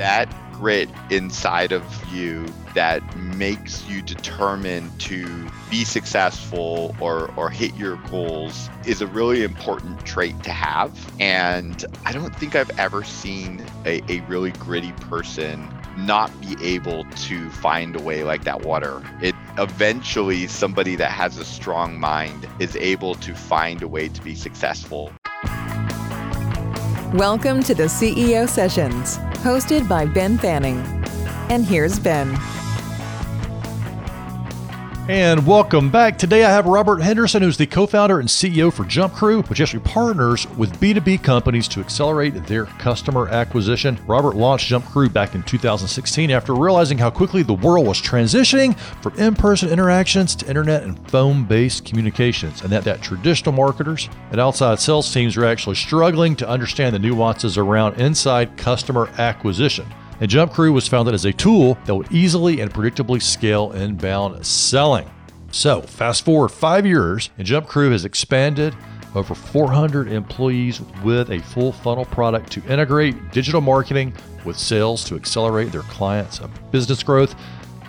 that grit inside of you that makes you determined to be successful or or hit your goals is a really important trait to have. And i don't think i've ever seen a, a really gritty person not be able to find a way like that water. It eventually somebody that has a strong mind is able to find a way to be successful Welcome to the CEO Sessions, hosted by Ben Fanning. And here's Ben. And welcome back. Today I have Robert Henderson, who's the co founder and CEO for JumpCrew, which actually partners with B2B companies to accelerate their customer acquisition. Robert launched JumpCrew back in 2016 after realizing how quickly the world was transitioning from in person interactions to internet and phone based communications, and that, that traditional marketers and outside sales teams are actually struggling to understand the nuances around inside customer acquisition and JumpCrew was founded as a tool that would easily and predictably scale inbound selling. So, fast forward five years, and JumpCrew has expanded over 400 employees with a full funnel product to integrate digital marketing with sales to accelerate their clients' business growth.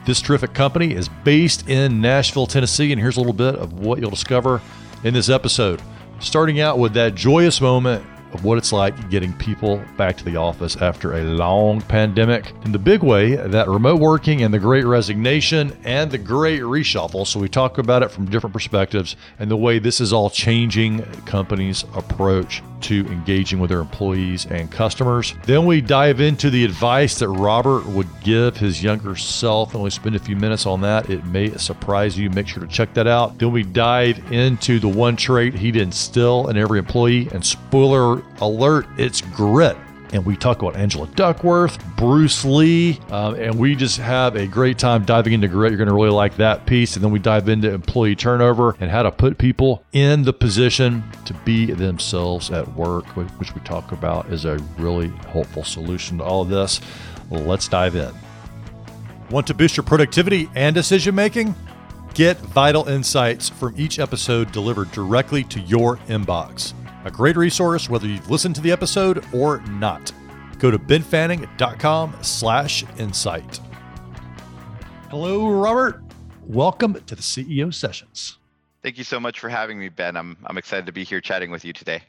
This terrific company is based in Nashville, Tennessee, and here's a little bit of what you'll discover in this episode. Starting out with that joyous moment of what it's like getting people back to the office after a long pandemic. In the big way, that remote working and the great resignation and the great reshuffle. So we talk about it from different perspectives and the way this is all changing companies' approach to engaging with their employees and customers. Then we dive into the advice that Robert would give his younger self, and we spend a few minutes on that. It may surprise you. Make sure to check that out. Then we dive into the one trait he'd instill in every employee, and spoiler alert, it's grit and we talk about Angela Duckworth, Bruce Lee, um, and we just have a great time diving into grit. You're going to really like that piece. And then we dive into employee turnover and how to put people in the position to be themselves at work, which we talk about is a really helpful solution to all of this. Let's dive in. Want to boost your productivity and decision making? Get vital insights from each episode delivered directly to your inbox. A great resource whether you've listened to the episode or not. Go to benfanning.com slash insight. Hello, Robert. Welcome to the CEO Sessions. Thank you so much for having me, Ben. I'm, I'm excited to be here chatting with you today.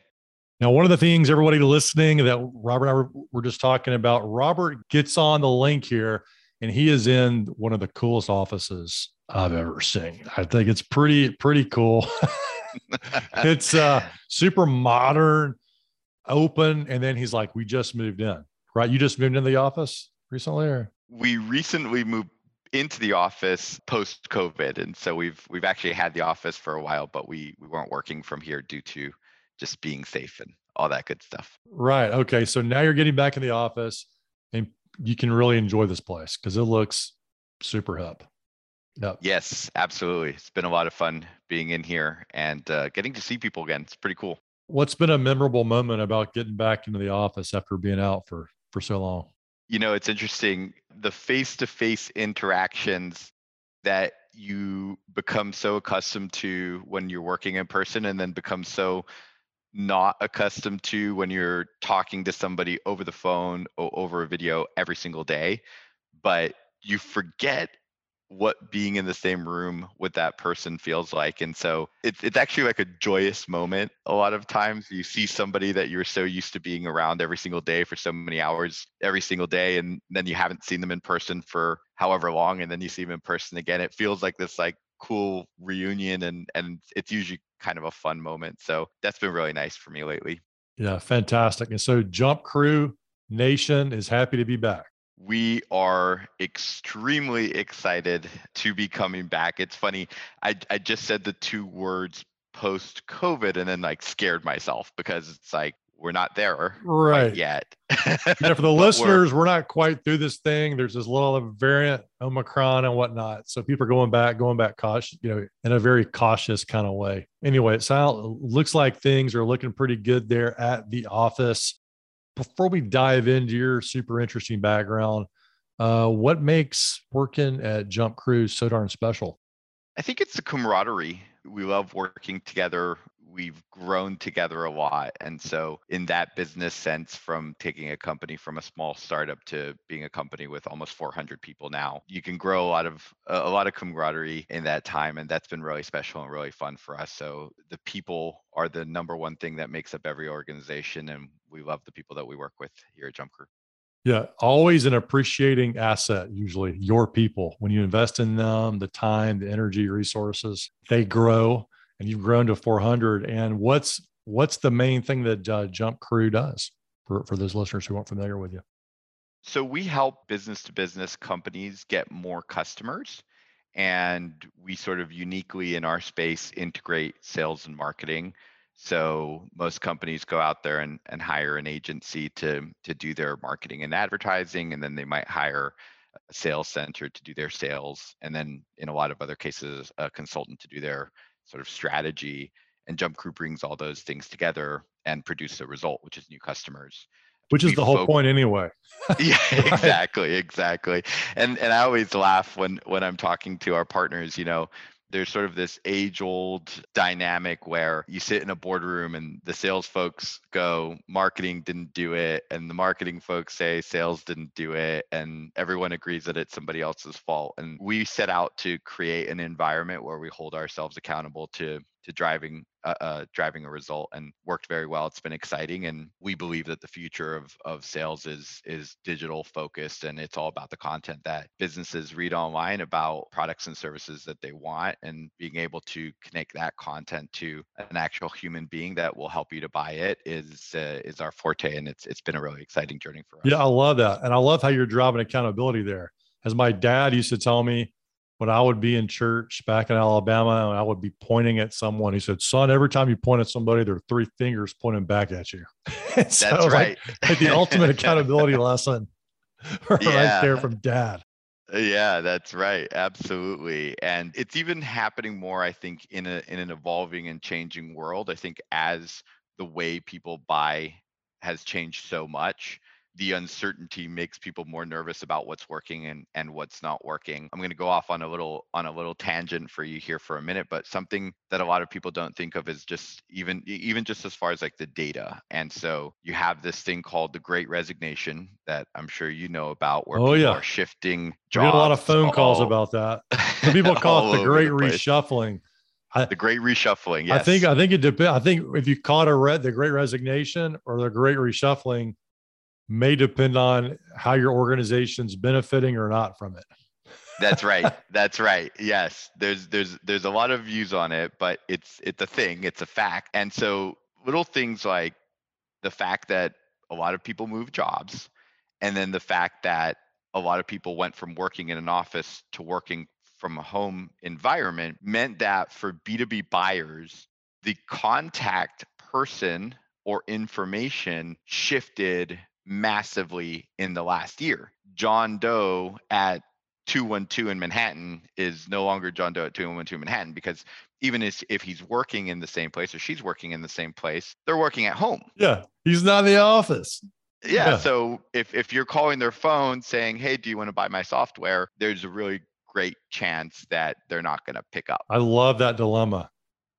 Now, one of the things, everybody listening, that Robert and I were just talking about, Robert gets on the link here and he is in one of the coolest offices I've ever seen. I think it's pretty, pretty cool. it's uh, super modern, open. And then he's like, we just moved in, right? You just moved into the office recently or? We recently moved into the office post COVID. And so we've, we've actually had the office for a while, but we, we weren't working from here due to just being safe and all that good stuff. Right. Okay. So now you're getting back in the office and you can really enjoy this place because it looks super hip. Yep. Yes, absolutely. It's been a lot of fun being in here and uh, getting to see people again. It's pretty cool. What's been a memorable moment about getting back into the office after being out for for so long? You know, it's interesting the face-to-face interactions that you become so accustomed to when you're working in person and then become so not accustomed to when you're talking to somebody over the phone or over a video every single day but you forget what being in the same room with that person feels like. And so it's it's actually like a joyous moment. A lot of times you see somebody that you're so used to being around every single day for so many hours every single day, and then you haven't seen them in person for however long, and then you see them in person again. It feels like this like cool reunion and and it's usually kind of a fun moment. So that's been really nice for me lately. Yeah, fantastic. And so JumpCrew Nation is happy to be back we are extremely excited to be coming back. It's funny, I, I just said the two words post COVID and then like scared myself because it's like we're not there right yet. yeah, for the listeners, we're, we're, not quite through this thing. There's this little variant Omicron and whatnot. So people are going back, going back cautious, you know, in a very cautious kind of way. Anyway, it sounds looks like things are looking pretty good there at the office before we dive into your super interesting background, uh, what makes working at JumpCrew so darn special? I think it's the camaraderie. We love working together we've grown together a lot. And so in that business sense, from taking a company from a small startup to being a company with almost 400 people now, you can grow a lot of a lot of camaraderie in that time, and that's been really special and really fun for us. So the people are the number one thing that makes up every organization, and we love the people that we work with here at JumpCrew. Yeah, always an appreciating asset, usually your people. When you invest in them, the time, the energy, resources, they grow and you've grown to 400. And what's what's the main thing that uh, JumpCrew does for, for those listeners who aren't familiar with you? So we help business to business companies get more customers and we sort of uniquely in our space integrate sales and marketing so most companies go out there and, and hire an agency to to do their marketing and advertising, and then they might hire a sales center to do their sales, and then in a lot of other cases, a consultant to do their sort of strategy. And JumpCrew brings all those things together and produce a result, which is new customers. Which is we the whole point anyway. yeah, exactly, exactly. And and I always laugh when when I'm talking to our partners, you know, there's sort of this age old dynamic where you sit in a boardroom and the sales folks go, marketing didn't do it. And the marketing folks say sales didn't do it. And everyone agrees that it's somebody else's fault. And we set out to create an environment where we hold ourselves accountable to to driving uh, uh, driving a result and worked very well. It's been exciting, and we believe that the future of of sales is is digital focused, and it's all about the content that businesses read online about products and services that they want, and being able to connect that content to an actual human being that will help you to buy it is uh, is our forte, and it's it's been a really exciting journey for us. Yeah, I love that, and I love how you're driving accountability there. As my dad used to tell me, when I would be in church back in Alabama and I would be pointing at someone, he said, Son, every time you point at somebody, there are three fingers pointing back at you. so That's right. Like, like, the ultimate accountability lesson right yeah. there from dad. Uh, yeah, that's right. Absolutely. And it's even happening more, I think, in a in an evolving and changing world. I think as the way people buy has changed so much, the uncertainty makes people more nervous about what's working and and what's not working. I'm going to go off on a little on a little tangent for you here for a minute, but something that a lot of people don't think of is just even even just as far as like the data. And so you have this thing called the Great Resignation that I'm sure you know about, where oh, people yeah. are shifting jobs. We get a lot of phone all, calls about that. Some people call it the Great the Reshuffling. I, the great reshuffling. Yes. I think I think it depends. I think if you caught a red the great resignation or the great reshuffling, may depend on how your organization's benefiting or not from it. That's right. That's right. Yes. There's there's there's a lot of views on it, but it's it's a thing, it's a fact. And so little things like the fact that a lot of people move jobs and then the fact that a lot of people went from working in an office to working from a home environment meant that for B2B buyers, the contact person or information shifted massively in the last year. John Doe at 212 in Manhattan is no longer John Doe at 212 Manhattan because even if, if he's working in the same place or she's working in the same place, they're working at home. Yeah, he's not in the office. Yeah, yeah. So if, if you're calling their phone saying, hey, do you want to buy my software? There's a really great chance that they're not going to pick up. I love that dilemma.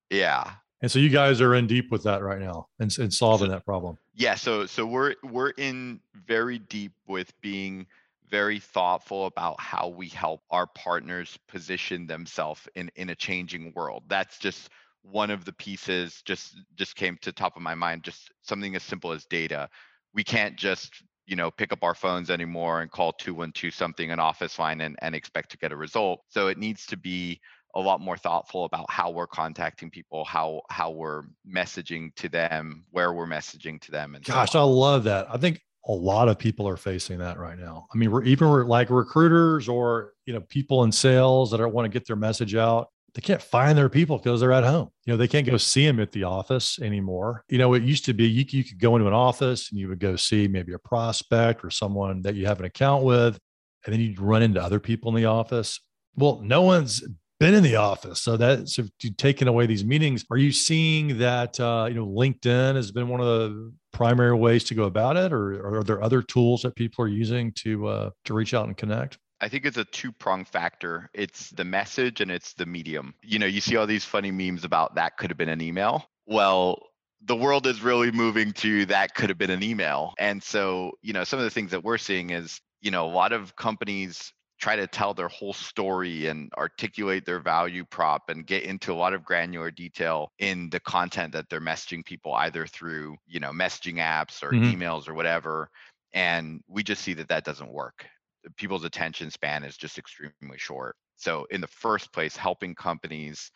Yeah. And so you guys are in deep with that right now and, and solving so, that problem. Yeah. So so we're we're in very deep with being very thoughtful about how we help our partners position themselves in in a changing world. That's just one of the pieces just just came to top of my mind just something as simple as data we can't just you know pick up our phones anymore and call 212 something an office line and, and expect to get a result so it needs to be a lot more thoughtful about how we're contacting people, how how we're messaging to them, where we're messaging to them. And gosh, so I love that. I think a lot of people are facing that right now. I mean, we're even like recruiters or you know people in sales that want to get their message out. They can't find their people because they're at home. You know, they can't go see them at the office anymore. You know, it used to be you, you could go into an office and you would go see maybe a prospect or someone that you have an account with, and then you'd run into other people in the office. Well, no one's been in the office. So that's so taken away these meetings. Are you seeing that uh, you know LinkedIn has been one of the primary ways to go about it, or, or are there other tools that people are using to uh, to reach out and connect? I think it's a two prong factor. It's the message and it's the medium. You know, you see all these funny memes about that could have been an email. well, the world is really moving to that could have been an email. And so, you know, some of the things that we're seeing is, you know, a lot of companies try to tell their whole story and articulate their value prop and get into a lot of granular detail in the content that they're messaging people either through, you know, messaging apps or mm-hmm. emails or whatever. And we just see that that doesn't work. People's attention span is just extremely short. So, in the first place, helping companies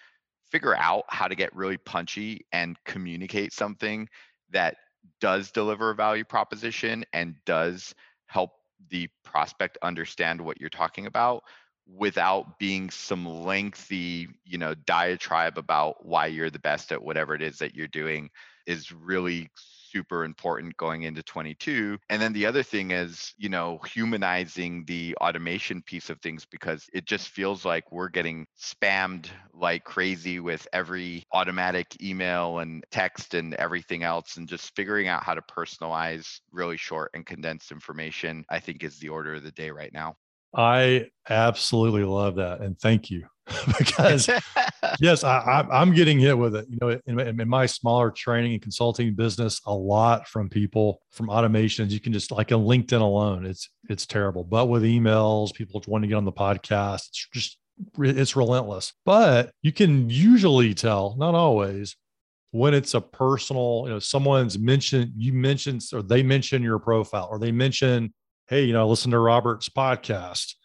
figure out how to get really punchy and communicate something that does deliver a value proposition and does help the prospect understand what you're talking about without being some lengthy you know diatribe about why you're the best at whatever it is that you're doing is really super important going into 22 and then the other thing is you know humanizing the automation piece of things because it just feels like we're getting spammed like crazy with every automatic email and text and everything else and just figuring out how to personalize really short and condensed information i think is the order of the day right now. I absolutely love that, and thank you because yes, I, am getting hit with it. You know, in, in, my smaller training and consulting business, a lot from people from automations. You can just like on LinkedIn alone, it's it's terrible. But with emails, people wanting to get on the podcast, it's just it's relentless. But you can usually tell, not always, when it's a personal. You know, someone's mentioned you mentioned or they mention your profile or they mention hey, you know, I listened to Robert's podcast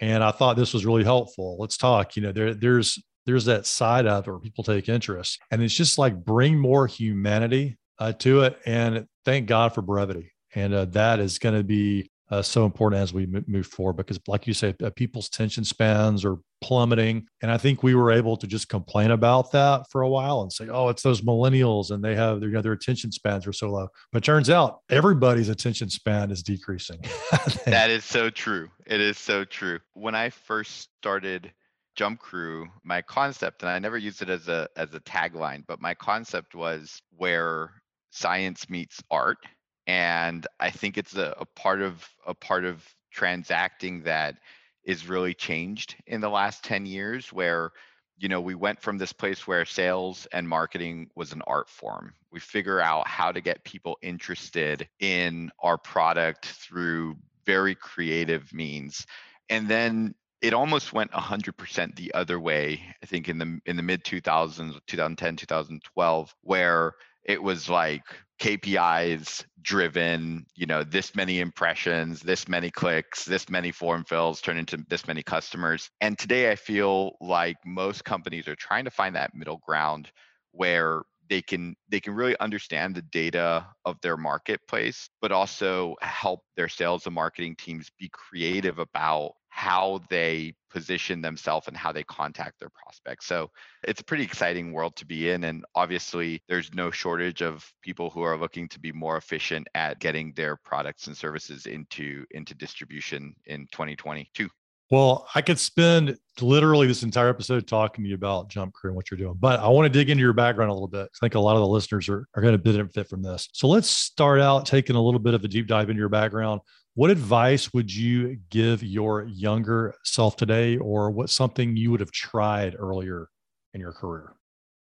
and I thought this was really helpful. Let's talk. You know, there, there's there's that side of it where people take interest, and it's just like bring more humanity uh, to it. And thank God for brevity, and uh, that is going to be uh, so important as we move forward because, like you say, uh, people's attention spans are plummeting. And I think we were able to just complain about that for a while and say, oh, it's those millennials and they have their, you know, their attention spans are so low. But turns out everybody's attention span is decreasing. that is so true. It is so true. When I first started JumpCrew, my concept, and I never used it as a as a tagline, but my concept was where science meets art. And i think it's a, a part of a part of transacting that is really changed in the last 10 years where you know we went from this place where sales and marketing was an art form. We figure out how to get people interested in our product through very creative means. And then it almost went 100% the other way i think in the in the mid 2000s 2010 2012 where it was like KPIs driven, you know, this many impressions, this many clicks, this many form fills turn into this many customers. And today I feel like most companies are trying to find that middle ground where they can they can really understand the data of their marketplace but also help their sales and marketing teams be creative about how they position themselves and how they contact their prospects. So it's a pretty exciting world to be in. And obviously, there's no shortage of people who are looking to be more efficient at getting their products and services into, into distribution in 2022. Well, I could spend literally this entire episode talking to you about JumpCrew and what you're doing, but I want to dig into your background a little bit. I think a lot of the listeners are, are going to benefit from this. So let's start out taking a little bit of a deep dive into your background. What advice would you give your younger self today, or what's something you would have tried earlier in your career?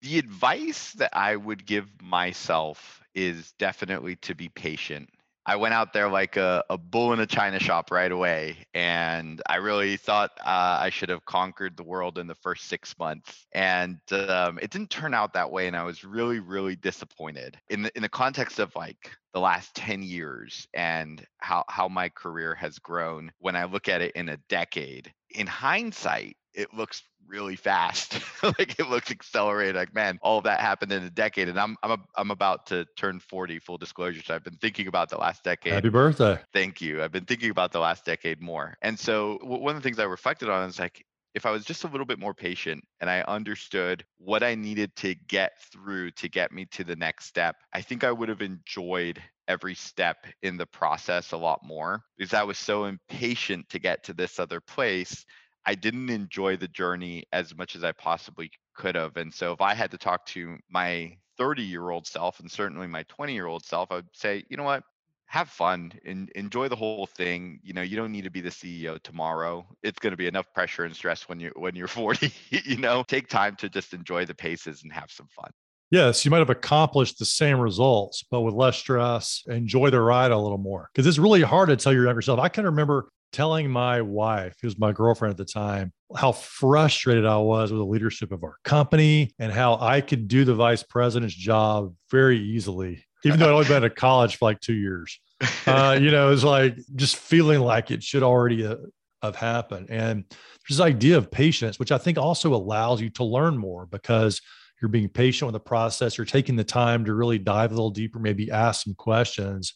The advice that I would give myself is definitely to be patient I went out there like a, a bull in a china shop right away. And I really thought uh, I should have conquered the world in the first six months. And um, it didn't turn out that way. And I was really, really disappointed in the, in the context of like the last 10 years and how, how my career has grown when I look at it in a decade. In hindsight, it looks really fast. like it looks accelerated. Like man, all of that happened in a decade, and I'm I'm a, I'm about to turn 40. Full disclosure, so I've been thinking about the last decade. Happy birthday! Thank you. I've been thinking about the last decade more, and so one of the things I reflected on is like if I was just a little bit more patient and I understood what I needed to get through to get me to the next step, I think I would have enjoyed every step in the process a lot more because I was so impatient to get to this other place I didn't enjoy the journey as much as I possibly could have. And so if I had to talk to my 30 year old self and certainly my 20 year old self, I would say, you know what? Have fun and enjoy the whole thing. You know, you don't need to be the CEO tomorrow. It's going to be enough pressure and stress when you when you're 40. you know, take time to just enjoy the paces and have some fun. Yes, you might have accomplished the same results, but with less stress. Enjoy the ride a little more. Because it's really hard to tell your younger self. I can remember telling my wife, who was my girlfriend at the time, how frustrated I was with the leadership of our company and how I could do the vice president's job very easily, even though I'd only been at college for like two years. Uh, you know, it's like just feeling like it should already uh, have happened. And this idea of patience, which I think also allows you to learn more because you're being patient with the process. You're taking the time to really dive a little deeper, maybe ask some questions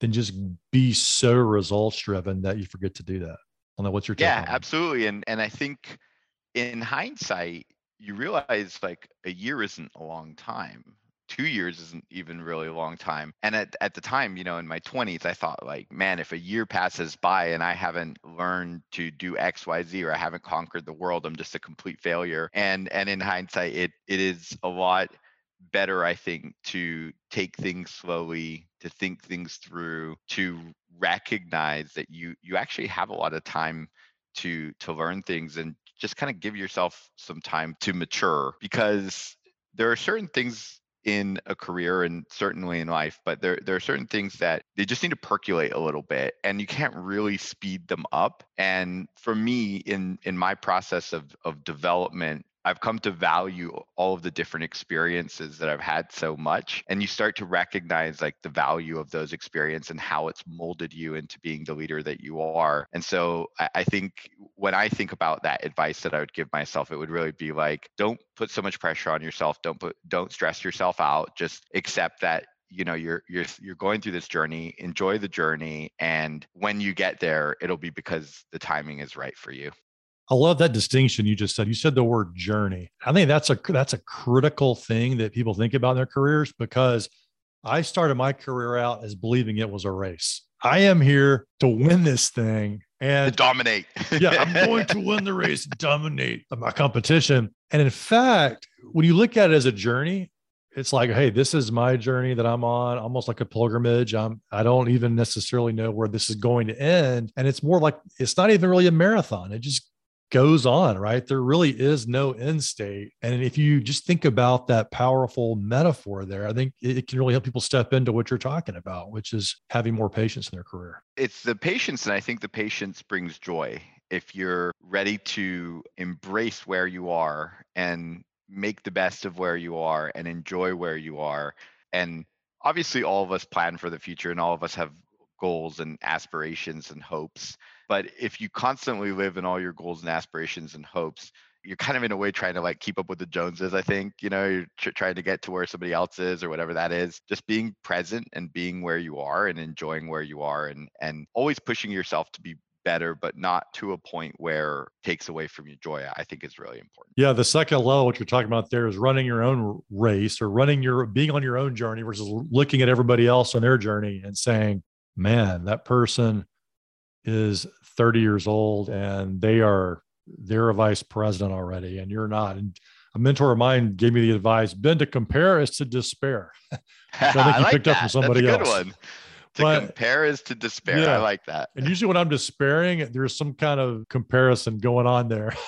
than just be so results driven that you forget to do that. I don't know what's your yeah, absolutely. And and I think in hindsight, you realize like a year isn't a long time. Two years isn't even really a long time. And at, at the time, you know, in my 20s, I thought like, man, if a year passes by and I haven't learned to do X, Y, Z, or I haven't conquered the world, I'm just a complete failure. And and in hindsight, it it is a lot better, I think, to take things slowly, to think things through, to recognize that you you actually have a lot of time to to learn things and just kind of give yourself some time to mature because there are certain things in a career and certainly in life but there there are certain things that they just need to percolate a little bit and you can't really speed them up. And for me in in my process of of development I've come to value all of the different experiences that I've had so much. And you start to recognize like the value of those experiences and how it's molded you into being the leader that you are. And so I, I think when I think about that advice that I would give myself, it would really be like, don't put so much pressure on yourself. Don't put, don't stress yourself out. Just accept that you know you're you're you're going through this journey enjoy the journey and when you get there it'll be because the timing is right for you I love that distinction you just said. You said the word journey. I think that's a that's a critical thing that people think about in their careers because I started my career out as believing it was a race. I am here to win this thing and to dominate. yeah, I'm going to win the race, dominate my competition. And in fact, when you look at it as a journey, it's like, hey, this is my journey that I'm on, almost like a pilgrimage. I'm I don't even necessarily know where this is going to end. And it's more like it's not even really a marathon. It just goes on, right? There really is no end state. And if you just think about that powerful metaphor there, I think it, can really help people step into what you're talking about, which is having more patience in their career. It's the patience, and I think the patience brings joy. If you're ready to embrace where you are and make the best of where you are and enjoy where you are. And obviously, all of us plan for the future and all of us have goals and aspirations and hopes but if you constantly live in all your goals and aspirations and hopes, you're kind of in a way trying to like keep up with the Joneses. I think you know you're tr- trying to get to where somebody else is or whatever that is. Just being present and being where you are and enjoying where you are and and always pushing yourself to be better, but not to a point where takes away from your joy, I think is really important. Yeah. The second level, what you're talking about there is running your own race or running your being on your own journey versus looking at everybody else on their journey and saying, man, that person is 30 years old and they are they're a vice president already and you're not. And a mentor of mine gave me the advice ben to compare is to despair. I think I you like picked that. up from somebody That's a good else. one. To but, compare is to despair. Yeah. i like that. And usually when i'm despairing there's some kind of comparison going on there.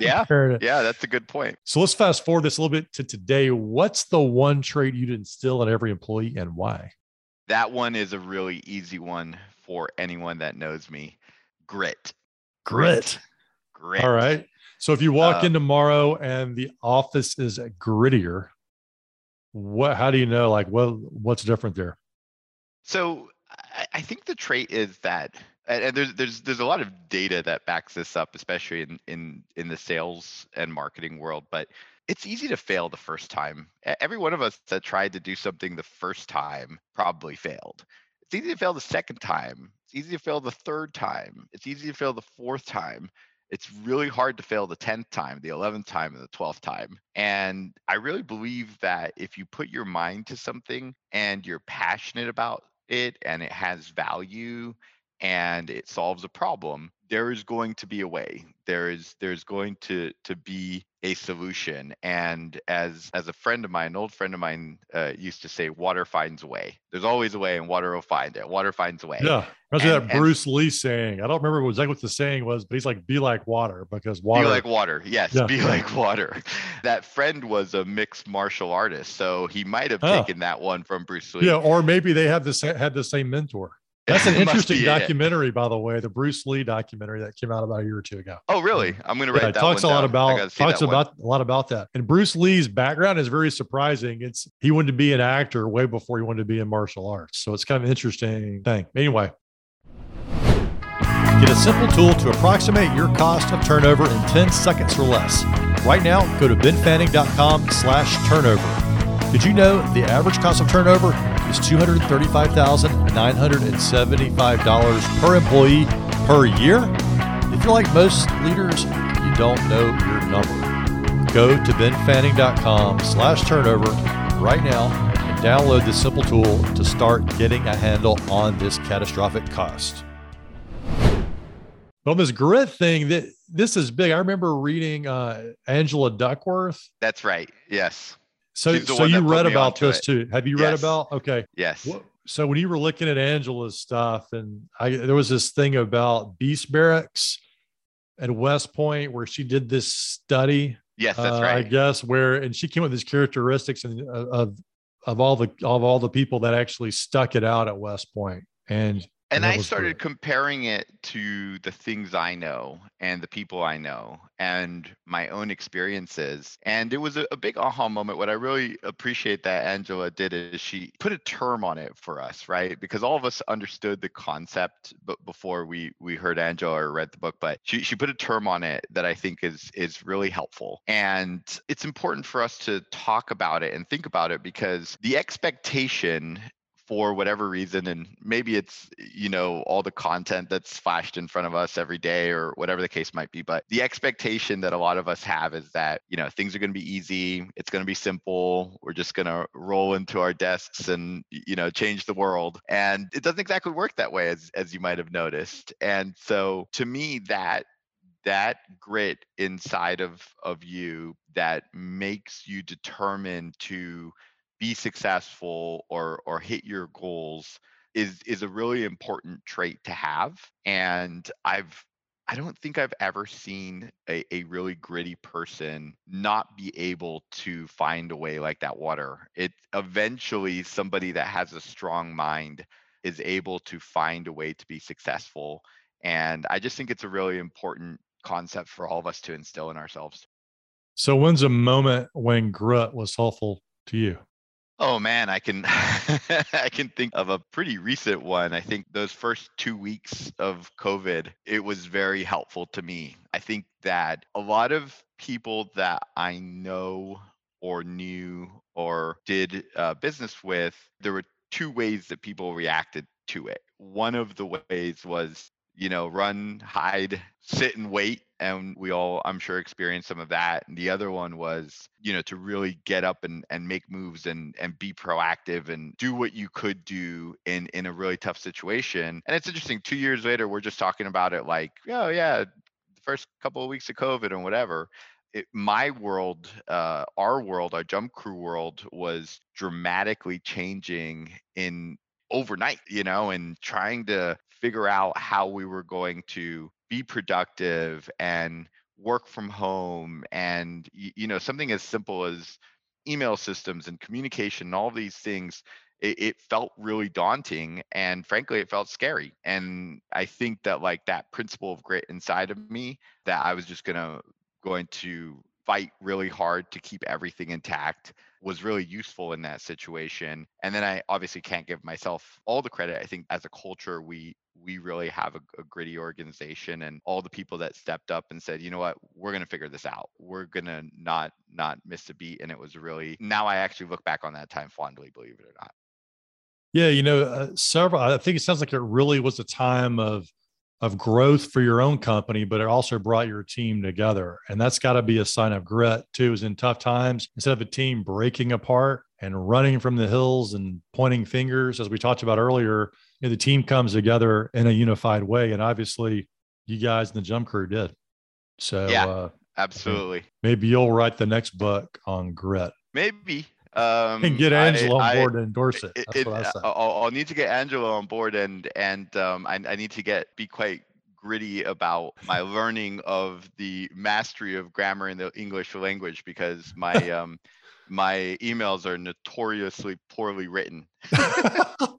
Yeah. yeah that's a good point. So let's fast forward this a little bit to today. What's the one trait you'd instill in every employee and why? That one is a really easy one for anyone that knows me grit. Grit. Grit. All right. So if you walk uh, in tomorrow and the office is grittier, what how do you know like what what's different there? So I, I think the trait is that and there's there's there's a lot of data that backs this up, especially in in in the sales and marketing world. But it's easy to fail the first time. Every one of us that tried to do something the first time probably failed. It's easy to fail the second time. It's easy to fail the third time. It's easy to fail the fourth time. It's really hard to fail the 10th time, the 11th time, and the 12th time. And I really believe that if you put your mind to something and you're passionate about it and it has value and it solves a problem, there is going to be a way. There is there's going to to be a solution. And as as a friend of mine, an old friend of mine, uh, used to say, "Water finds a way." There's always a way, and water will find it. Water finds a way. Yeah, that's that Bruce and, Lee saying. I don't remember exactly what the saying was, but he's like, "Be like water," because water. Be like water. Yes, yeah. be like water. That friend was a mixed martial artist, so he might have oh. taken that one from Bruce Lee. Yeah, or maybe they have this had the same mentor. That's an interesting documentary, it. by the way, the Bruce Lee documentary that came out about a year or two ago. Oh, really? I'm going to write yeah, that. Talks a lot about talks about one. a lot about that. And Bruce Lee's background is very surprising. It's he wanted to be an actor way before he wanted to be in martial arts. So it's kind of an interesting thing. Anyway, Get a simple tool to approximate your cost of turnover in 10 seconds or less. Right now, go to benfanning.com slash turnover. Did you know the average cost of turnover is $235,975 per employee per year? If you're like most leaders, you don't know your number. Go to benfanning.com slash turnover right now and download this simple tool to start getting a handle on this catastrophic cost. Well, this grit thing that this is big. I remember reading uh, Angela Duckworth. That's right. Yes. So, so you read about this it. too. Have you yes. read about? Okay. Yes. So when you were looking at Angela's stuff, and I, there was this thing about beast barracks at West Point where she did this study. Yes, that's uh, right. I guess where, and she came with these characteristics and uh, of of all the of all the people that actually stuck it out at West Point, and and I started great. comparing it to the things I know and the people I know and my own experiences. And it was a, a, big aha moment. What I really appreciate that Angela did is she put a term on it for us, right? Because all of us understood the concept but before we we heard Angela or read the book, but she, she put a term on it that I think is is really helpful. And it's important for us to talk about it and think about it because the expectation for whatever reason and maybe it's you know all the content that's flashed in front of us every day or whatever the case might be but the expectation that a lot of us have is that you know things are going to be easy it's going to be simple we're just going to roll into our desks and you know change the world and it doesn't exactly work that way as as you might have noticed and so to me that that grit inside of of you that makes you determined to be successful or or hit your goals is is a really important trait to have and i've i don't think i've ever seen a, a really gritty person not be able to find a way like that water. It eventually somebody that has a strong mind is able to find a way to be successful and i just think it's a really important concept for all of us to instill in ourselves. So when's a moment when grit was helpful to you Oh man, I can I can think of a pretty recent one. I think those first 2 weeks of COVID, it was very helpful to me. I think that a lot of people that I know or knew or did uh, business with, there were two ways that people reacted to it. One of the ways was you know, run, hide, sit and wait. And we all, I'm sure, experienced some of that. And the other one was, you know, to really get up and, and make moves and and be proactive and do what you could do in in a really tough situation. And it's interesting. Two years later, we're just talking about it like, oh yeah, the first couple of weeks of COVID and whatever. It, my world, uh, our world, our JumpCrew world was dramatically changing in overnight, you know, and trying to figure out how we were going to be productive and work from home and you know something as simple as email systems and communication and all these things it, it, felt really daunting and frankly it felt scary and i think that like that principle of grit inside of me that i was just gonna going to fight really hard to keep everything intact was really useful in that situation. And then I obviously can't give myself all the credit. I think as a culture, we we really have a, a, gritty organization and all the people that stepped up and said you know what? We're going to figure this out. We're going to not not miss a beat. And it was really now i actually look back on that time fondly believe it or not. Yeah you know uh, several i think it sounds like it really was a time of of growth for your own company, but it also brought your team together. And that's got to be a sign of grit too, is in tough times, instead of a team breaking apart and running from the hills and pointing fingers, as we talked about earlier, you know, the team comes together in a unified way. And obviously, you guys in the JumpCrew did. So, yeah, uh, absolutely. Maybe you'll write the next book on grit. Maybe. Um, and get Angela I, on board I, and endorse it. That's it, what I said. I'll, I'll, need to get Angela on board and and um, I, I need to get be quite gritty about my learning of the mastery of grammar in the English language because my um, my emails are notoriously poorly written.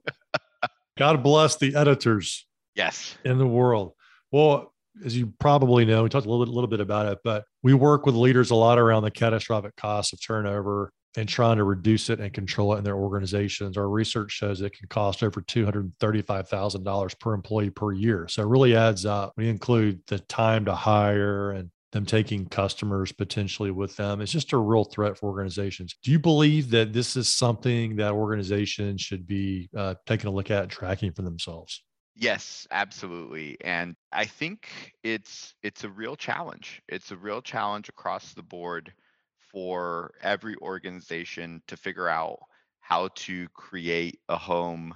God bless the editors. Yes. In the world. Well, as you probably know, we talked a little bit, little bit about it, but we work with leaders a lot around the catastrophic cost of turnover and trying to reduce it and control it in their organizations. Our research shows it can cost over $235,000 per employee per year. So it really adds up. We include the time to hire and them taking customers potentially with them. It's just a real threat for organizations. Do you believe that this is something that organizations should be uh, taking a look at and tracking for themselves? Yes, absolutely. And I think it's it's a real challenge. It's a real challenge across the board for every organization to figure out how to create a home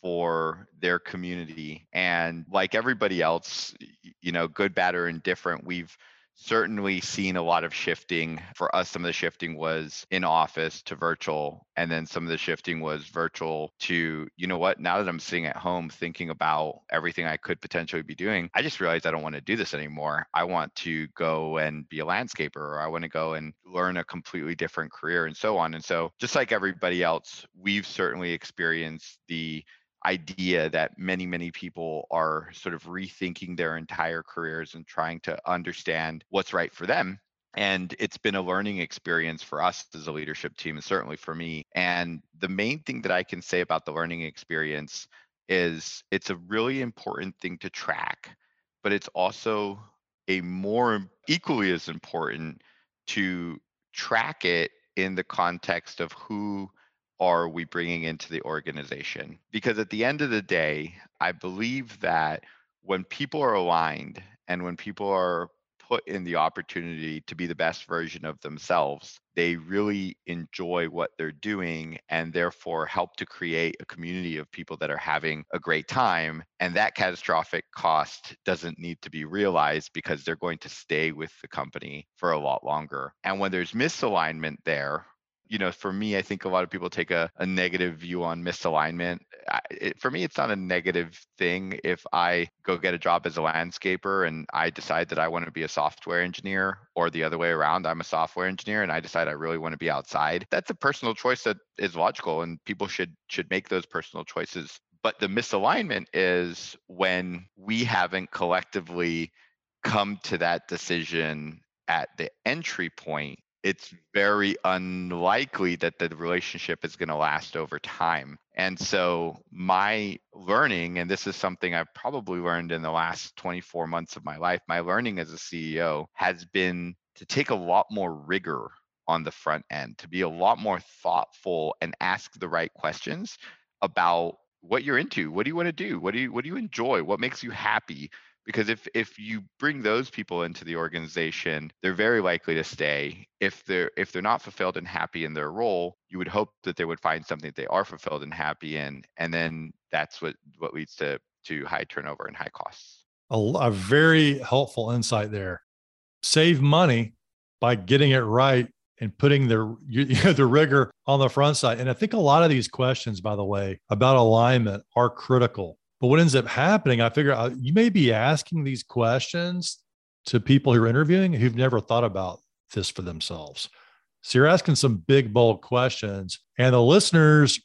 for their community. And like everybody else, you know, good, bad, or indifferent, we've certainly seen a lot of shifting. For us, some of the shifting was in office to virtual, and then some of the shifting was virtual to, you know what, now that I'm sitting at home thinking about everything I could potentially be doing, I just realized I don't want to do this anymore. I want to go and be a landscaper, or I want to go and learn a completely different career, and so on. And so, just like everybody else, we've certainly experienced the idea that many, many people are sort of rethinking their entire careers and trying to understand what's right for them. And it's been a learning experience for us as a leadership team, and certainly for me. And the main thing that I can say about the learning experience is it's a really important thing to track, but it's also a more equally as important to track it in the context of who are we bringing into the organization? Because at the end of the day, I believe that when people are aligned and when people are put in the opportunity to be the best version of themselves, they really enjoy what they're doing and therefore help to create a community of people that are having a great time. And that catastrophic cost doesn't need to be realized because they're going to stay with the company for a lot longer. And when there's misalignment there, you know, for me, I think a lot of people take a, a negative view on misalignment. I, it, for me, it's not a negative thing if I go get a job as a landscaper and I decide that I want to be a software engineer, or the other way around, I'm a software engineer and I decide I really want to be outside. That's a personal choice that is logical, and people should should make those personal choices. But the misalignment is when we haven't collectively come to that decision at the entry point it's very unlikely that the relationship is going to last over time. And so, my learning, and this is something I've probably learned in the last 24 months of my life, my learning as a CEO has been to take a lot more rigor on the front end, to be a lot more thoughtful and ask the right questions about what you're into. What do you want to do? What do you what do you enjoy? What makes you happy? Because if if you bring those people into the organization they're very likely to stay. If they're if they're not fulfilled and happy in their role you would hope that they would find something that they are fulfilled and happy in and then that's what what leads to to high turnover and high costs. A, a very helpful insight there. Save money by getting it right and putting the you know, the rigor on the front side. And I think a lot of these questions, by the way, about alignment are critical but what ends up happening, I figure out you may be asking these questions to people who are interviewing who've never thought about this for themselves. So you're asking some big, bold questions. And the listeners,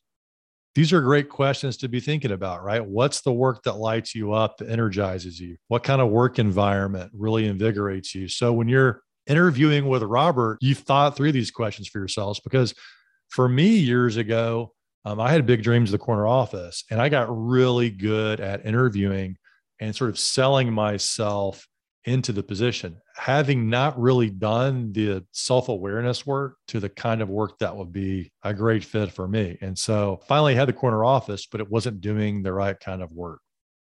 these are great questions to be thinking about, right? What's the work that lights you up, that energizes you? What kind of work environment really invigorates you? So when you're interviewing with Robert, you've thought through these questions for yourselves because for me years ago, um, I had big dreams of the corner office, and I got really good at interviewing and sort of selling myself into the position, having not really done the self awareness work to the kind of work that would be a great fit for me. And so finally had the corner office, but it wasn't doing the right kind of work.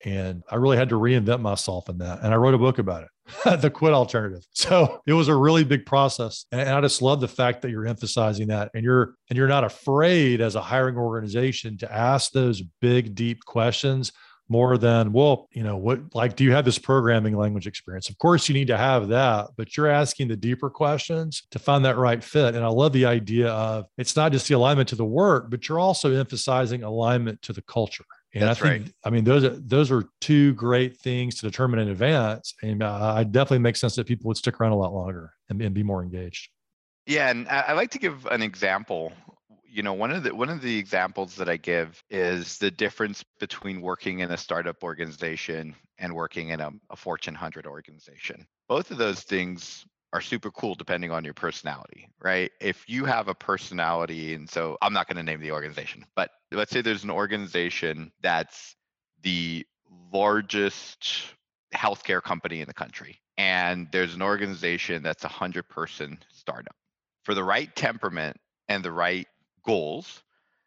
And I really had to reinvent myself in that. And I wrote a book about it, The Quit Alternative. So it was a really big process. And I just love the fact that you're emphasizing that and you're and you're not afraid as a hiring organization to ask those big, deep questions more than well you know what like do you have this programming language experience of course you need to have that but you're asking the deeper questions to find that right fit and i love the idea of it's not just the alignment to the work but you're also emphasizing alignment to the culture and That's I think, right. I mean, those are those are two great things to determine in advance, and uh, I definitely make sense that people would stick around a lot longer and, and be more engaged. Yeah, and I, I like to give an example. You know, one of the one of the examples that I give is the difference between working in a startup organization and working in a, a Fortune 100 organization. Both of those things are super cool depending on your personality, right? If you have a personality, and so I'm not going to name the organization, but let's say there's an organization that's the largest healthcare company in the country, and there's an organization that's a 100 person startup. For the right temperament and the right goals,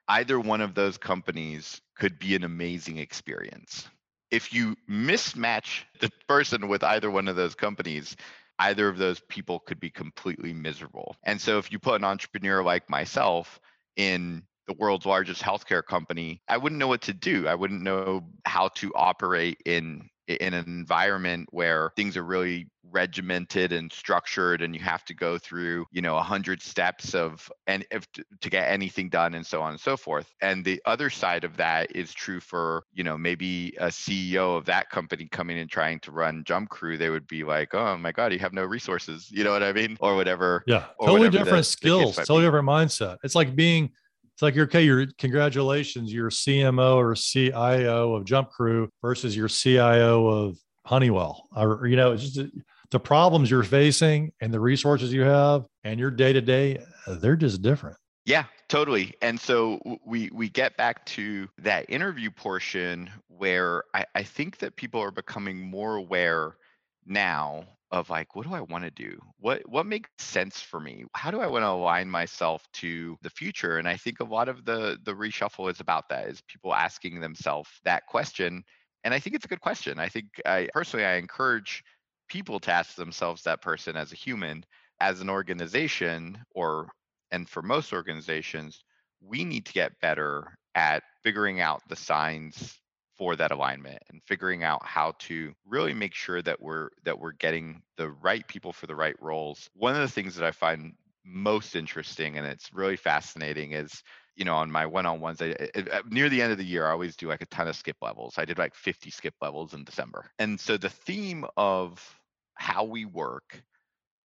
either one of those companies could be an amazing experience. If you mismatch the person with either one of those companies, either of those people could be completely miserable. And so if you put an entrepreneur like myself in the world's largest healthcare company, I wouldn't know what to do. I wouldn't know how to operate in in an environment where things are really regimented and structured and you have to go through you know a hundred steps of and if to get anything done and so on and so forth and the other side of that is true for you know maybe a ceo of that company coming and trying to run JumpCrew they would be like oh my god you have no resources you know what i mean or whatever Yeah, or totally whatever different the skills, might totally be. different mindset. It's like being, it's like okay. You're congratulations, you're CMO or CIO of JumpCrew versus your CIO of Honeywell. Or you know, it's just the problems you're facing and the resources you have and your day to day, they're just different. Yeah, totally. And so we we get back to that interview portion where I, I think that people are becoming more aware now of like what do I want to do? What what makes sense for me? How do I want to align myself to the future? And I think a lot of the the reshuffle is about that, is people asking themselves that question. And I think it's a good question. I think I personally I encourage people to ask themselves that person as a human, as an organization, or and for most organizations, we need to get better at figuring out the signs for that alignment and figuring out how to really make sure that we're that we're getting the right people for the right roles. One of the things that I find most interesting and it's really fascinating is you know on my one-on-ones I, I- near the end of the year i always do like a ton of skip levels i did like 50 skip levels in december and so the theme of how we work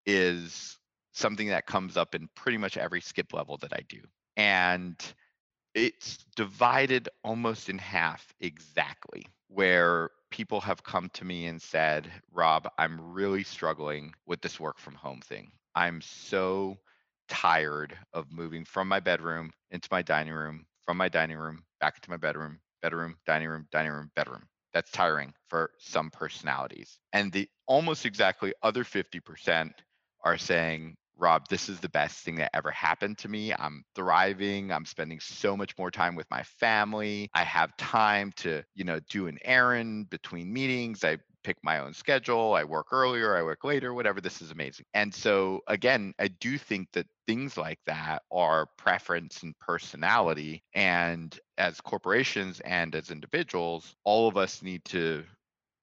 is something that comes up in pretty much every skip level that I do. And it's divided almost in half exactly, where people have come to me and said, Rob, I'm really struggling with this work from home thing. I'm so tired of moving from my bedroom into my dining room, from my dining room back into my bedroom, bedroom, dining room, dining room, bedroom. That's tiring for some personalities. And the almost exactly other 50% are saying, Rob, this is the best thing that ever happened to me. I'm thriving. I'm spending so much more time with my family. I have time to, you know, do an errand between meetings. I pick my own schedule. I work earlier, I work later, whatever. This is amazing. And so, again, I do think that things like that are preference and personality. And as corporations and as individuals, all of us need to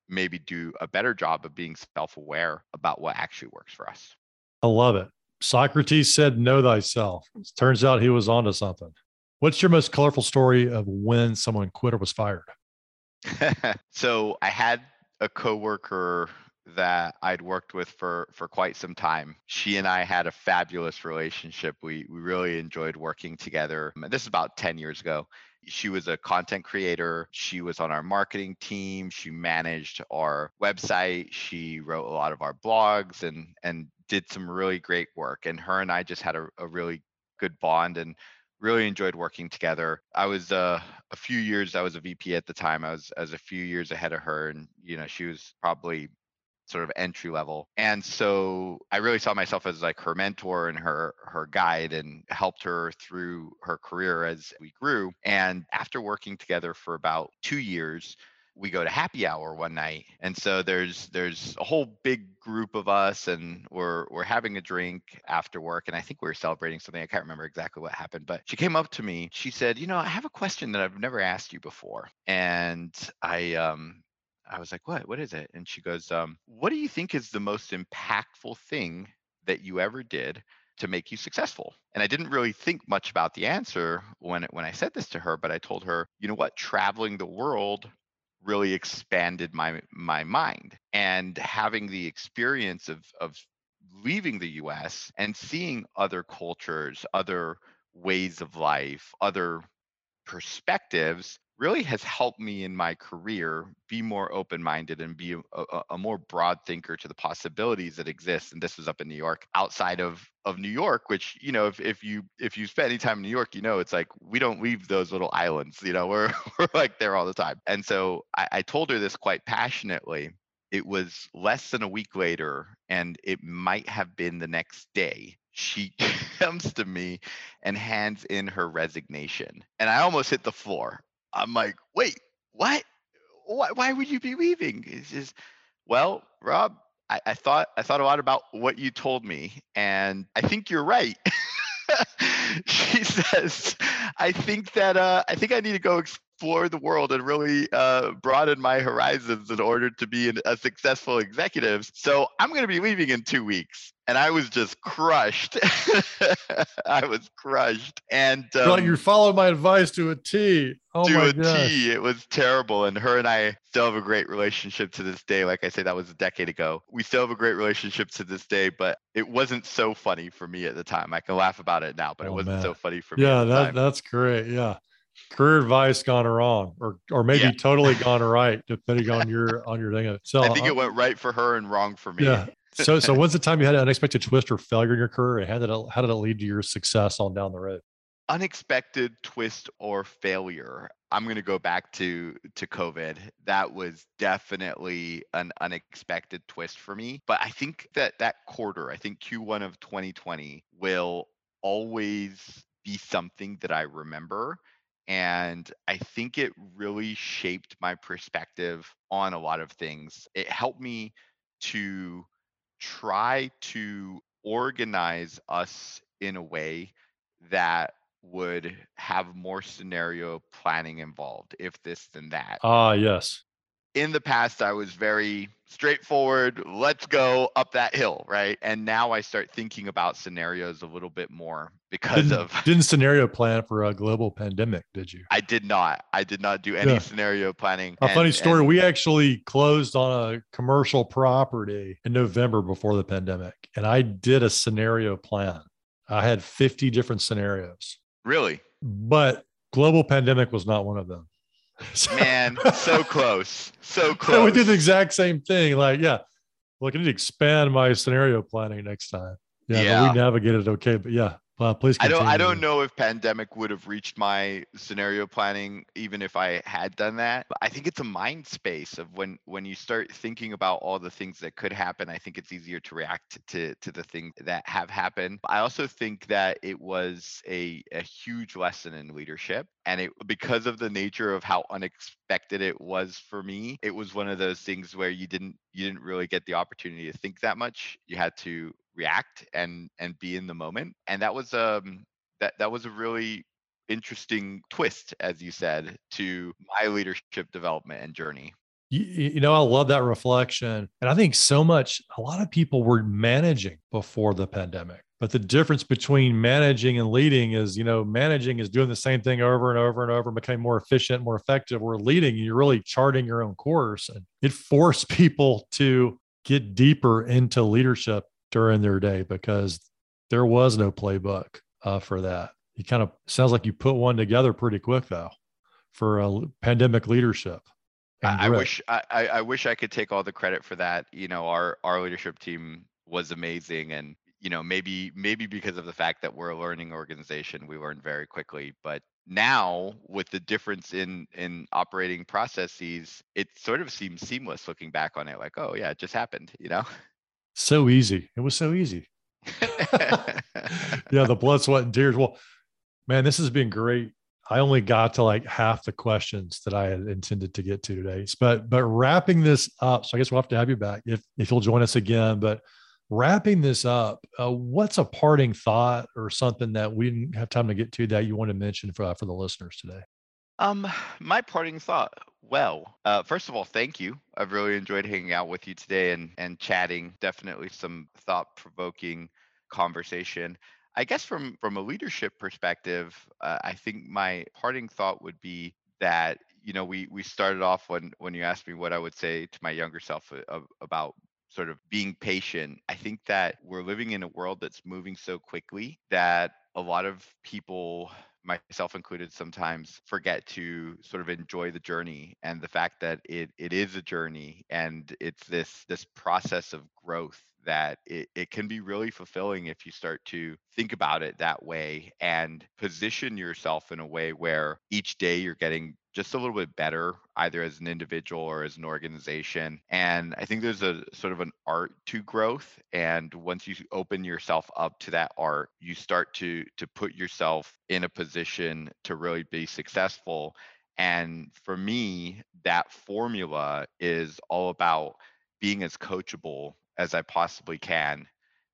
maybe do a better job of being self aware about what actually works for us. I love it. Socrates said, Know thyself. Turns out he was onto something. What's your most colorful story of when someone quit or was fired? so I had a coworker that I'd worked with for for quite some time. She and I had a fabulous relationship. We we really enjoyed working together. This is about 10 years ago. She was a content creator. She was on our marketing team. She managed our website. She wrote a lot of our blogs and and did some really great work. And her and I just had a, a really good bond and really enjoyed working together. I was uh, a few years. I was a VP at the time. I was I was a few years ahead of her, and you know she was probably sort of entry level. And so I really saw myself as like her mentor and her her guide, and helped her through her career as we grew. And after working together for about two years, we go to happy hour one night. And so there's there's a whole big group of us and we're we're having a drink after work. And i think we were celebrating something. I can't remember exactly what happened but she came up to me. She said you know i have a question that i've never asked you before. And i um i was like what? What is it? And she goes um what do you think is the most impactful thing that you ever did to make you successful? And I didn't really think much about the answer when when I said this to her, but I told her, you know what, traveling the world really expanded my my mind. And having the experience of of leaving the US and seeing other cultures, other ways of life, other perspectives really has helped me in my career be more open-minded and be a, a, more broad thinker to the possibilities that exist and this was up in new york outside of of new york which you know if, if you if you spend any time in new york you know it's like we don't leave those little islands you know we're, we're like there all the time. And so I, I told her this quite passionately it was less than a week later and it might have been the next day she comes to me and hands in her resignation and i almost hit the floor I'm like, wait, what? Why, why would you be leaving? It's just, well, Rob, I, I thought I thought a lot about what you told me, and I think you're right. she says, I think that uh, I think I need to go explore the world and really uh, broaden my horizons in order to be an, a successful executive. So I'm going to be leaving in two weeks. And I was just crushed. I was crushed. And um, you followed my advice to a T. Oh to my a gosh. T. It was terrible. And her and I still have a great relationship to this day. Like I say, that was a decade ago. We still have a great relationship to this day, but it wasn't so funny for me at the time. I can laugh about it now, but oh, it wasn't man. so funny for me. Yeah, that, that's great. Yeah career advice gone wrong or or maybe yeah. totally gone right depending on your on your thing. So i think it went right for her and wrong for me. Yeah. So so when's the time you had an unexpected twist or failure in your career? How did it how did it lead to your success on down the road? Unexpected twist or failure. I'm going to go back to to covid. That was definitely an unexpected twist for me. But i think that that quarter i think q1 of 2020 will always be something that i remember and I think it really shaped my perspective on a lot of things. It helped me to try to organize us in a way that would have more scenario planning involved if this then that ah yes in the past i was very straightforward let's go up that hill right? And now i start thinking about scenarios a little bit more because didn't, of didn't scenario plan for a global pandemic did you? I did not. I did not do any yeah. scenario planning a and, funny story and, we actually closed on a commercial property in november before the pandemic and i did a scenario plan. I had 50 different scenarios. Really? But global pandemic was not one of them Man, so close, so close. we did the exact same thing. Like, yeah, look, I need to expand my scenario planning next time. Yeah, yeah. we navigated okay, but yeah, well, please. I don't. I don't know if pandemic would have reached my scenario planning even if I had done that. I think it's a mind space of when when you start thinking about all the things that could happen. I think it's easier to react to to the things that have happened. I also think that it was a a huge lesson in leadership, and it because of the nature of how unexpected it was for me. It was one of those things where you didn't you didn't really get the opportunity to think that much. You had to react and and be in the moment and that was um that that was a really interesting twist as you said to my leadership development and journey you, you, know i love that reflection and i think so much a lot of people were managing before the pandemic but the difference between managing and leading is you know managing is doing the same thing over and over and over and becoming more efficient more effective we're leading you're really charting your own course and it forced people to get deeper into leadership during their day because there was no playbook uh, for that. You kind of sounds like you put one together pretty quick though for a pandemic leadership. I wish I, I wish I could take all the credit for that. You know, our our leadership team was amazing, and you know maybe maybe because of the fact that we're a learning organization, we learned very quickly. But now with the difference in in operating processes, it sort of seems seamless looking back on it. Like, oh yeah, it just happened. You know. So easy. It was so easy. yeah, the blood, sweat, and tears. Well, man, this has been great. I only got to like half the questions that I had intended to get to today. But but wrapping this up, so I guess we'll have to have you back if if you'll join us again. But wrapping this up, uh, what's a parting thought or something that we didn't have time to get to that you want to mention for uh, for the listeners today? Um, my parting thought. Well, uh, first of all, thank you. I've really enjoyed hanging out with you today and and chatting. Definitely some thought provoking conversation. I guess from from a leadership perspective, uh, I think my parting thought would be that you know we we started off when when you asked me what I would say to my younger self about sort of being patient. I think that we're living in a world that's moving so quickly that a lot of people myself included sometimes forget to sort of enjoy the journey and the fact that it it is a journey and it's this this process of growth that it, it can be really fulfilling if you start to think about it that way and position yourself in a way where each day you're getting just a little bit better, either as an individual or as an organization. And I think there's a sort of an art to growth. And once you open yourself up to that art, you start to to put yourself in a position to really be successful. And for me, that formula is all about being as coachable as I possibly can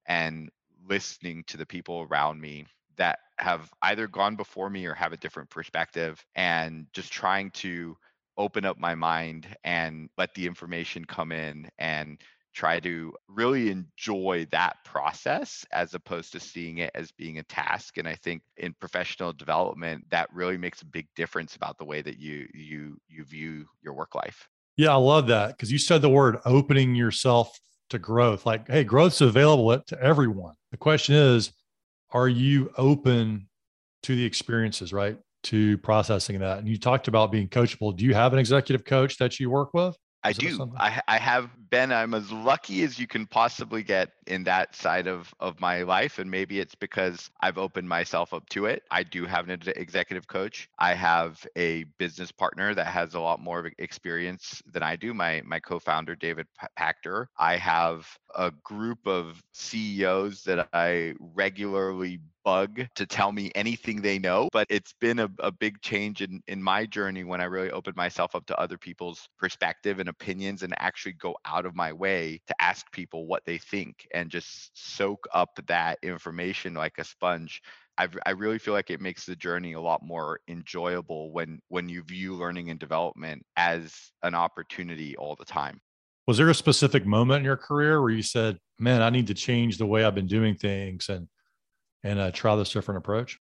and listening to the people around me that have either gone before me or have a different perspective and just trying to open up my mind and let the information come in and try to really enjoy that process as opposed to seeing it as being a task. And i think in professional development that really makes a big difference about the way that you you you view your work life. Yeah i love that because you said the word opening yourself to growth like hey growth's available to everyone. The question is are you open to the experiences, right? To processing that. And you talked about being coachable. Do you have an executive coach that you work with? I do. I, I have been. I'm as lucky as you can possibly get in that side of of my life, and maybe it's because I've opened myself up to it. I do have an executive coach. I have a business partner that has a lot more experience than I do. My my co-founder David Pachter. I have a group of CEOs that I regularly bug to tell me anything they know. But it's been a, a big change in, in my journey when I really opened myself up to other people's perspective and opinions and actually go out of my way to ask people what they think and just soak up that information like a sponge. I've, I really feel like it makes the journey a lot more enjoyable when when you view learning and development as an opportunity all the time. Was there a specific moment in your career where you said, "Man, I need to change the way I've been doing things," and and uh, try this different approach?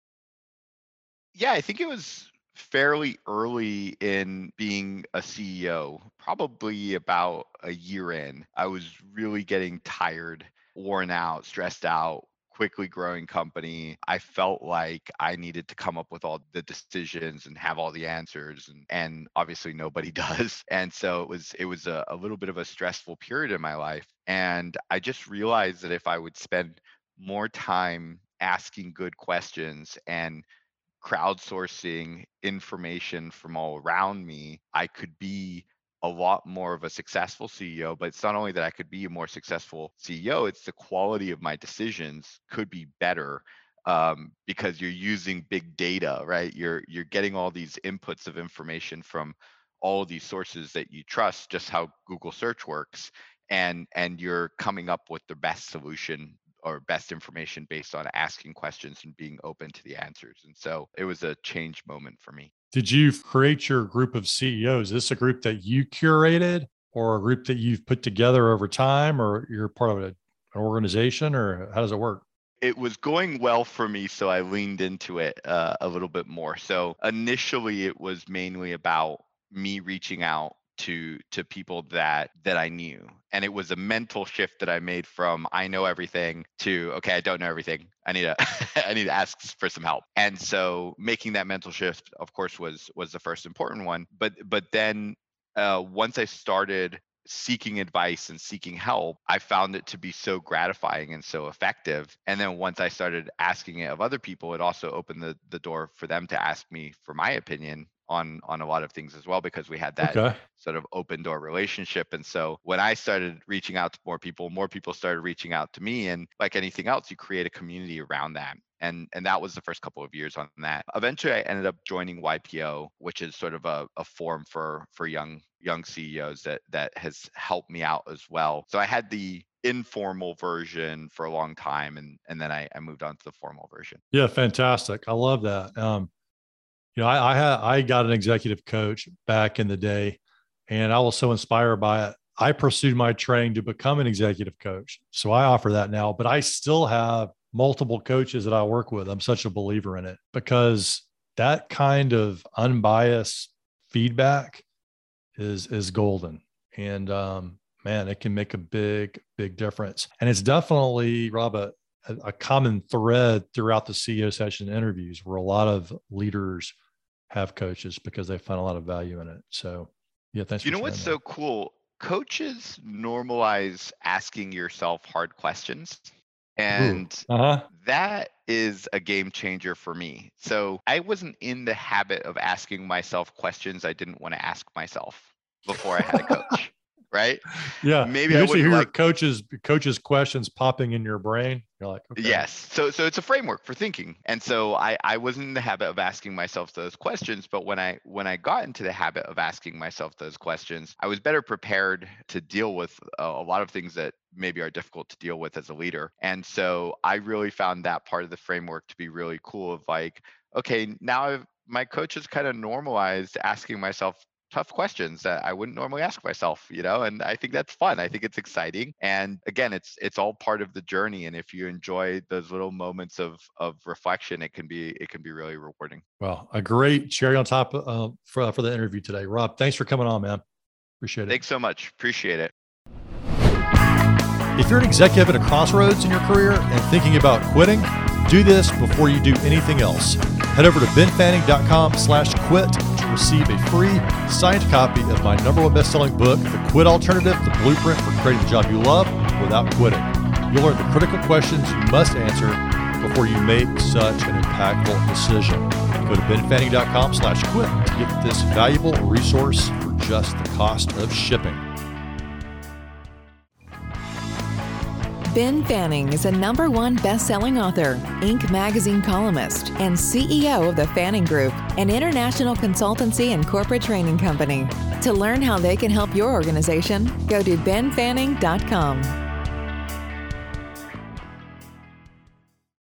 Yeah, I think it was fairly early in being a CEO, probably about a year in. I was really getting tired, worn out, stressed out, quickly growing company. I felt like I needed to come up with all the decisions and have all the answers and and obviously nobody does. And so it was it was a, a little bit of a stressful period in my life. And I just realized that if I would spend more time asking good questions and crowdsourcing information from all around me, I could be a lot more of a successful CEO. But it's not only that I could be a more successful CEO, it's the quality of my decisions could be better um, because you're using big data, right? You're you're getting all these inputs of information from all these sources that you trust, just how Google search works, and and you're coming up with the best solution or best information based on asking questions and being open to the answers. And so it was a change moment for me. Did you create your group of CEOs? Is this a group that you curated or a group that you've put together over time or you're part of an organization or how does it work? it was going well for me, so I leaned into it uh, a little bit more. So initially, it was mainly about me reaching out to to people that that I knew. And it was a mental shift that I made from I know everything to okay, I don't know everything. I need to I need to ask for some help. And so making that mental shift of course was was the first important one. But but then uh, once I started seeking advice and seeking help, I found it to be so gratifying and so effective. And then once I started asking it of other people, it also opened the, the door for them to ask me for my opinion on on a lot of things as well because we had that okay. sort of open door relationship and so when i started reaching out to more people more people started reaching out to me and like anything else you create a community around that and and that was the first couple of years on that. Eventually i ended up joining ypo which is sort of a, a forum for for young young ceos that that has helped me out as well. So i had the informal version for a long time and and then i, I moved on to the formal version. Yeah fantastic. I love that. Um you know i i had i got an executive coach back in the day and i was so inspired by it. I pursued my training to become an executive coach so i offer that now but i still have multiple coaches that I work with. I'm such a believer in it because that kind of unbiased feedback is is golden. And um, man, it can make a big, big difference. And it's definitely, Rob, a, a common thread throughout the CEO session interviews where a lot of leaders have coaches because they find a lot of value in it. So yeah, thanks. You know what's that. so cool? Coaches normalize asking yourself hard questions. And uh-huh. that is a game changer for me. So I wasn't in the habit of asking myself questions I didn't want to ask myself before I had a coach right? Yeah. Maybe you I hear like, coaches coaches questions popping in your brain. You're like, okay. yes. So so it's a framework for thinking. And so I I wasn't in the habit of asking myself those questions, but when I when I got into the habit of asking myself those questions, I was better prepared to deal with a, a lot of things that maybe are difficult to deal with as a leader. And so I really found that part of the framework to be really cool of like, okay, now I've my coach has kind of normalized asking myself tough questions that I wouldn't normally ask myself, you know, and I think that's fun. I think it's exciting. And again, it's it's all part of the journey. And if you enjoy those little moments of of reflection, it can be it can be really rewarding. Well, a great cherry on top uh, for for the interview today. Rob, thanks for coming on, man. Appreciate it. Thanks so much. Appreciate it. If you're an executive at a crossroads in your career and thinking about quitting, do this before you do anything else. Head over to benfanning.com slash quit receive a free signed copy of my number one best-selling book, The Quit Alternative, the blueprint for creating the job you love without quitting. You'll learn the critical questions you must answer before you make such an impactful decision. Go to benfanning.com slash quit to get this valuable resource for just the cost of shipping. Ben Fanning is a number one best-selling author, Inc. magazine columnist, and CEO of the Fanning Group, an international consultancy and corporate training company. To learn how they can help your organization, go to benfanning.com.